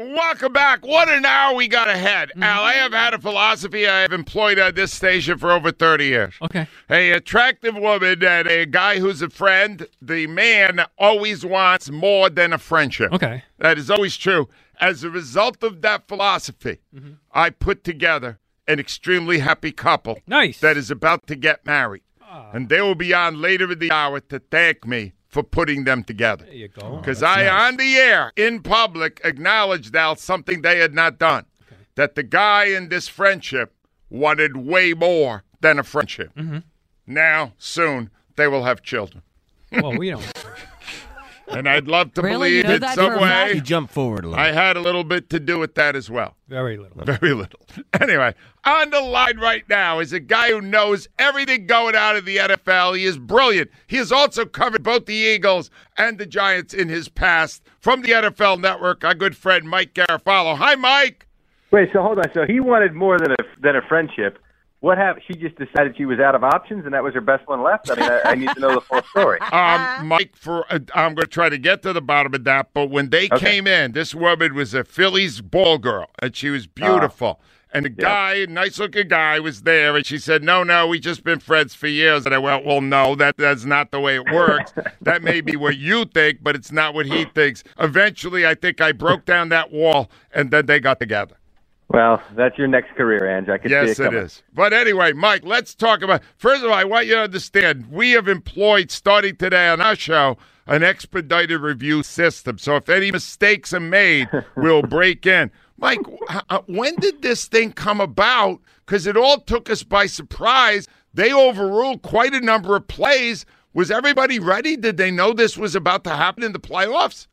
Welcome back. What an hour we got ahead. Mm-hmm. Al, I have had a philosophy I have employed at this station for over 30 years. Okay. A attractive woman and a guy who's a friend, the man always wants more than a friendship. Okay. That is always true. As a result of that philosophy, mm-hmm. I put together an extremely happy couple Nice. that is about to get married. Ah. And they will be on later in the hour to thank me for putting them together. There you go. Oh, because I, on the air, in public, acknowledged Al something they had not done. That the guy in this friendship wanted way more than a friendship. Mm-hmm. Now, soon, they will have children. well, we don't. And I'd love to Really? You believe know in that some for a way You jump forward a little. I had a little bit to do with that as well. Very little. Very little. Anyway, on the line right now is a guy who knows everything going on in the NFL. He is brilliant. He has also covered both the Eagles and the Giants in his past from the NFL Network. Our good friend Mike Garafolo. Hi, Mike. Wait, so hold on. So he wanted more than a than a friendship. What happened? She just decided she was out of options, and that was her best one left. I mean, I, I need to know the full story. Um, Mike, for uh, I'm going to try to get to the bottom of that. But when they Okay. came in, this woman was a Phillies ball girl, and she was beautiful. and the guy, nice looking guy, was there, and she said, "No, no, we've just been friends for years." And I went, "Well, no, that that's not the way it works. that may be what you think, but it's not what he thinks." Eventually, I think I broke down that wall, and then they got together. Well, that's your next career, Ange. I can Yes, see it it is. But anyway, Mike, let's talk about. First of all, I want you to understand we have employed, starting today on our show, an expedited review system. So if any mistakes are made, we'll break in. Mike, when did this thing come about? Because it all took us by surprise. They overruled quite a number of plays. Was everybody ready? Did they know this was about to happen in the playoffs?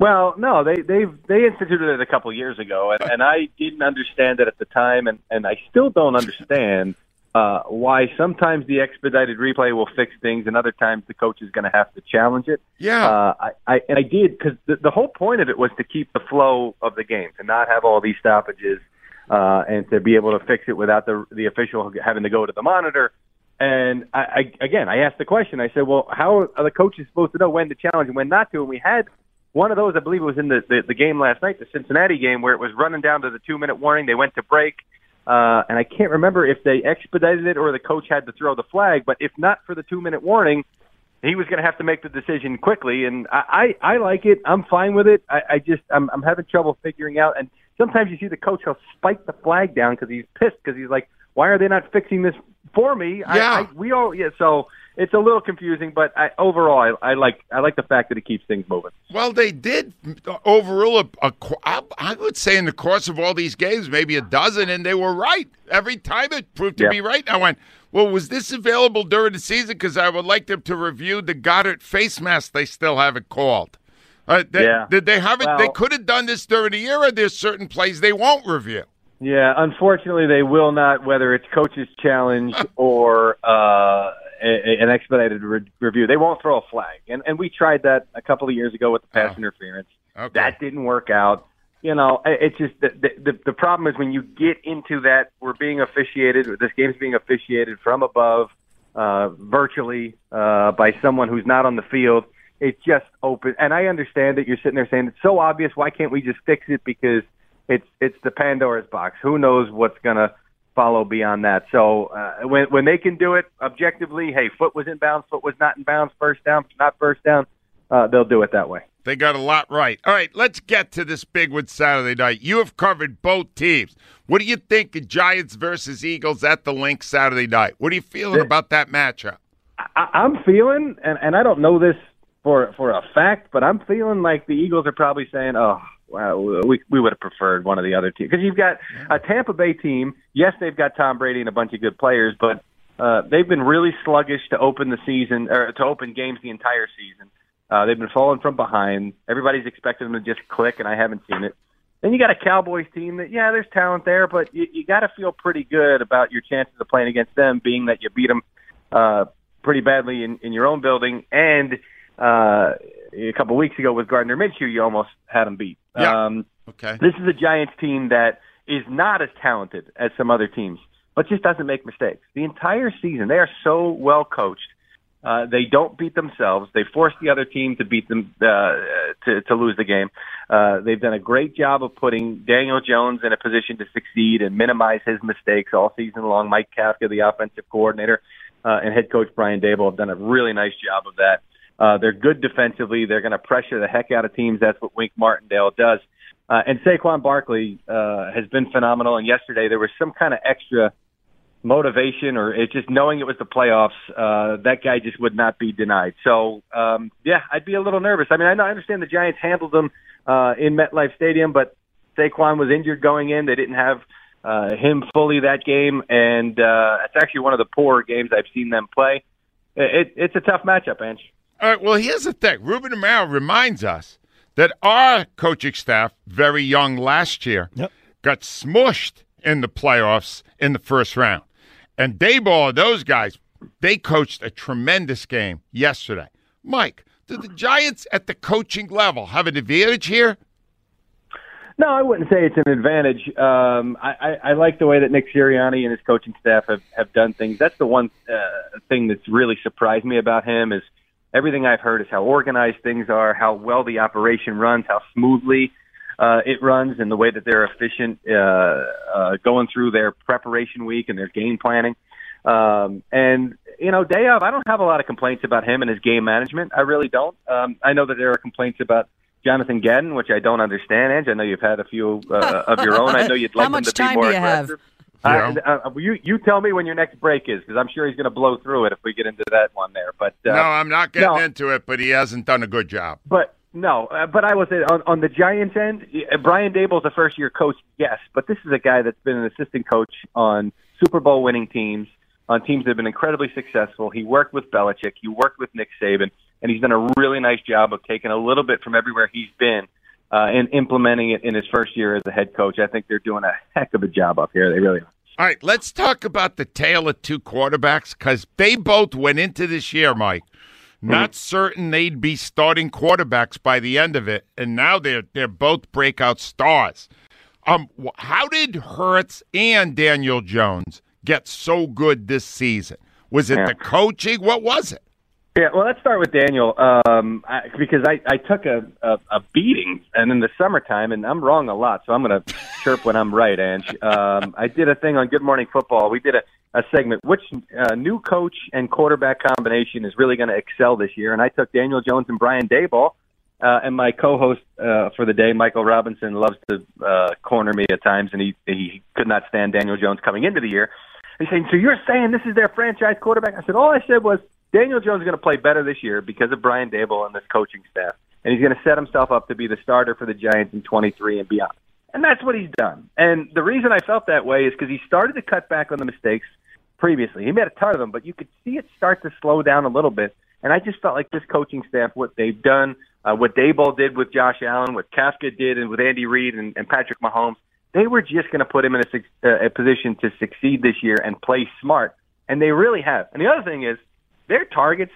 Well, no, they they they instituted it a couple years ago, and, and I didn't understand it at the time, and and I still don't understand uh, why sometimes the expedited replay will fix things, and other times the coach is going to have to challenge it. Yeah. Uh, I, I and I did because the, the whole point of it was to keep the flow of the game, to not have all these stoppages, uh, and to be able to fix it without the the official having to go to the monitor. And I, I again, I asked the question. I said, "Well, how are the coaches supposed to know when to challenge and when not to?" And we had one of those. I believe it was in the the, the game last night, the Cincinnati game, where it was running down to the two minute warning. They went to break, uh, and I can't remember if they expedited it or the coach had to throw the flag. But if not for the two minute warning, he was going to have to make the decision quickly, and I, I, I like it. I'm fine with it. I, I just I'm, I'm having trouble figuring out. And sometimes you see the coach he'll spike the flag down because he's pissed because he's like, why are they not fixing this for me? Yeah. I, I, we all yeah. So it's a little confusing, but I, overall I, I like I like the fact that it keeps things moving. Well, they did overrule a, a I would say in the course of all these games, maybe a dozen, and they were right every time. It proved to Yeah. be right. I went, well, was this available during the season? Because I would like them to review the Goedert face mask they still haven't called. Uh, they- Yeah. Did they have it? they could have done this during the year. Or there's certain plays they won't review. Yeah, unfortunately, they will not. Whether it's coach's challenge or uh, a, an expedited re- review, they won't throw a flag. And and we tried that a couple of years ago with the pass Oh. interference. Okay. That didn't work out. You know, it's just the, the the problem is when you get into that, we're being officiated. This game's being officiated from above, uh, virtually uh, by someone who's not on the field. It's just open, and I understand that you're sitting there saying it's so obvious. Why can't we just fix it? Because it's it's the Pandora's box. Who knows what's gonna follow beyond that? So uh, when when they can do it objectively, hey, foot was in bounds, foot was not in bounds, first down, not first down, uh, they'll do it that way. They got a lot right. All right, let's get to this big one Saturday night. You have covered both teams. What do you think of Giants versus Eagles at the Linc Saturday night? What are you feeling about that matchup? I, I'm feeling, and, and I don't know this for for a fact, but I'm feeling like the Eagles are probably saying, "Oh, we we would have preferred one of the other teams." Because you've got a Tampa Bay team. Yes, they've got Tom Brady and a bunch of good players, but uh, they've been really sluggish to open the season or to open games the entire season. Uh, they've been falling from behind. Everybody's expecting them to just click, and I haven't seen it. Then you got a Cowboys team that, yeah, there's talent there, but you, you got to feel pretty good about your chances of playing against them, being that you beat them uh, pretty badly in, in your own building, and uh, a couple weeks ago with Gardner Minshew, you almost had them beat. Yeah. Um, Okay. this is a Giants team that is not as talented as some other teams, but just doesn't make mistakes. The entire season, they are so well coached Uh, they don't beat themselves. They force the other team to beat them uh, to to lose the game. Uh, they've done a great job of putting Daniel Jones in a position to succeed and minimize his mistakes all season long. Mike Kafka, the offensive coordinator, uh, and head coach Brian Daboll have done a really nice job of that. Uh, they're good defensively. They're going to pressure the heck out of teams. That's what Wink Martindale does. Uh, and Saquon Barkley uh, has been phenomenal. And yesterday there was some kind of extra motivation or it just knowing it was the playoffs, uh, that guy just would not be denied. So, um, yeah, I'd be a little nervous. I mean, I, know, I understand the Giants handled them uh, in MetLife Stadium, but Saquon was injured going in. They didn't have uh, him fully that game, and uh, it's actually one of the poorer games I've seen them play. It, it's a tough matchup, Ange. All right. Well, here's the thing. Ruben Amaro reminds us that our coaching staff, very young last year, Yep. got smushed in the playoffs in the first round. And Daboll, those guys, they coached a tremendous game yesterday. Mike, do the Giants at the coaching level have an advantage here? No, I wouldn't say it's an advantage. Um, I, I, I like the way that Nick Sirianni and his coaching staff have, have done things. That's the one uh, thing that's really surprised me about him is everything I've heard is how organized things are, how well the operation runs, how smoothly uh, it runs, and the way that they're efficient uh, uh, going through their preparation week and their game planning. Um, and you know, day of, I don't have a lot of complaints about him and his game management. I really don't. Um, I know that there are complaints about Jonathan Gannon, which I don't understand. Ange, I know you've had a few uh, of your own. I know you'd like him to be more you have? Yeah. Uh, uh, you you tell me when your next break is because I'm sure he's going to blow through it if we get into that one there. But uh, no, I'm not getting no. into it, but he hasn't done a good job. but no, uh, but I will say on, on the Giants end, Brian Daboll's a first year coach, yes, but this is a guy that's been an assistant coach on Super Bowl winning teams, on teams that have been incredibly successful. He worked with Belichick, he worked with Nick Saban, and he's done a really nice job of taking a little bit from everywhere he's been uh, and implementing it in his first year as a head coach. I think they're doing a heck of a job up here. They really are. All right, let's talk about the tale of two quarterbacks because they both went into this year, Mike, not certain they'd be starting quarterbacks by the end of it, and now they're they're both breakout stars. Um, how did Hurts and Daniel Jones get so good this season? Was it Yeah. the coaching? What was it? Yeah, well, let's start with Daniel um, I, because I, I took a, a, a beating, and in the summertime, and I'm wrong a lot, so I'm going to chirp when I'm right, Ange. Um, I did a thing on Good Morning Football. We did a, a segment, which uh, new coach and quarterback combination is really going to excel this year, and I took Daniel Jones and Brian Daboll, uh, and my co-host uh, for the day, Michael Robinson, loves to uh, corner me at times, and he he could not stand Daniel Jones coming into the year. He's saying, "So you're saying this is their franchise quarterback?" I said, "All I said was Daniel Jones is going to play better this year because of Brian Daboll and this coaching staff, and he's going to set himself up to be the starter for the Giants in 23 and beyond." And that's what he's done. And the reason I felt that way is because he started to cut back on the mistakes previously. He made a ton of them, but you could see it start to slow down a little bit. And I just felt like this coaching staff, what they've done, uh, what Daboll did with Josh Allen, what Kafka did, and with Andy Reid and, and Patrick Mahomes, they were just going to put him in a, uh, a position to succeed this year and play smart. And they really have. And the other thing is, their targets,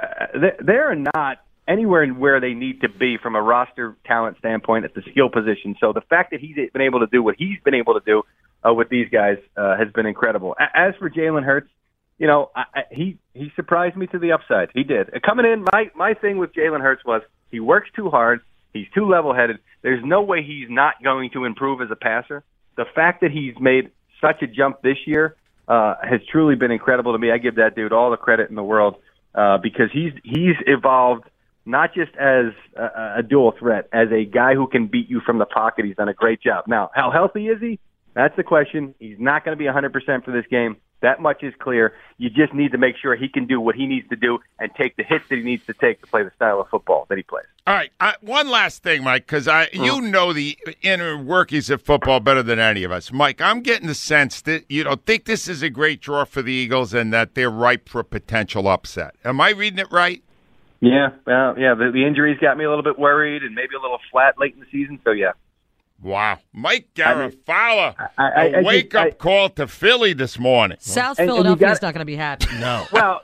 uh, they, they're not anywhere in where they need to be from a roster talent standpoint at the skill position. So the fact that he's been able to do what he's been able to do uh, with these guys uh, has been incredible. As for Jalen Hurts, you know, I, I, he he surprised me to the upside. He did. Coming in, my my thing with Jalen Hurts was he works too hard. He's too level-headed. There's no way he's not going to improve as a passer. The fact that he's made such a jump this year uh, has truly been incredible to me. I give that dude all the credit in the world uh, because he's he's evolved not just as a, a dual threat, as a guy who can beat you from the pocket. He's done a great job. Now, how healthy is he? That's the question. He's not going to be 100% for this game. That much is clear. You just need to make sure he can do what he needs to do and take the hits that he needs to take to play the style of football that he plays. All right, uh, one last thing, Mike, because I you know the inner workings of football better than any of us. Mike, I'm getting the sense that you don't think this is a great draw for the Eagles and that they're ripe for a potential upset. Am I reading it right? Yeah, well, yeah. The, the injuries got me a little bit worried and maybe a little flat late in the season. So yeah, Wow, Mike I mean, Garafolo, I- I- a I wake just- up I- call to Philly this morning. South And- and you Philadelphia's not going to be happy. No. well,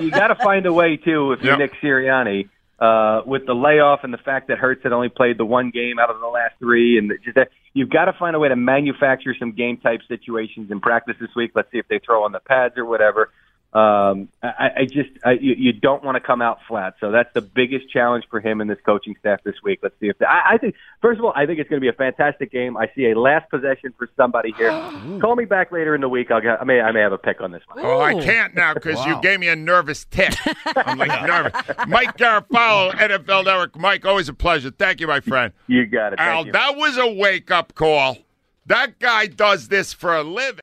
you got to find a way too if you're Yep. Nick Sirianni. Uh, with the layoff and the fact that Hurts had only played the one game out of the last three, and just that you've got to find a way to manufacture some game type situations in practice this week. Let's see if they throw on the pads or whatever. Um, I, I just I, you, you don't want to come out flat. So that's the biggest challenge for him and this coaching staff this week. Let's see if they, I, I think. First of all, I think it's going to be a fantastic game. I see a last possession for somebody here. Call me back later in the week. I'll get. I may I may have a pick on this one. Oh, I can't now because you gave me a nervous tick. I'm like nervous. Mike Garafolo, NFL Network. Mike, always a pleasure. Thank you, my friend. You got it. Thank Al, you. that was a wake up call. That guy does this for a living.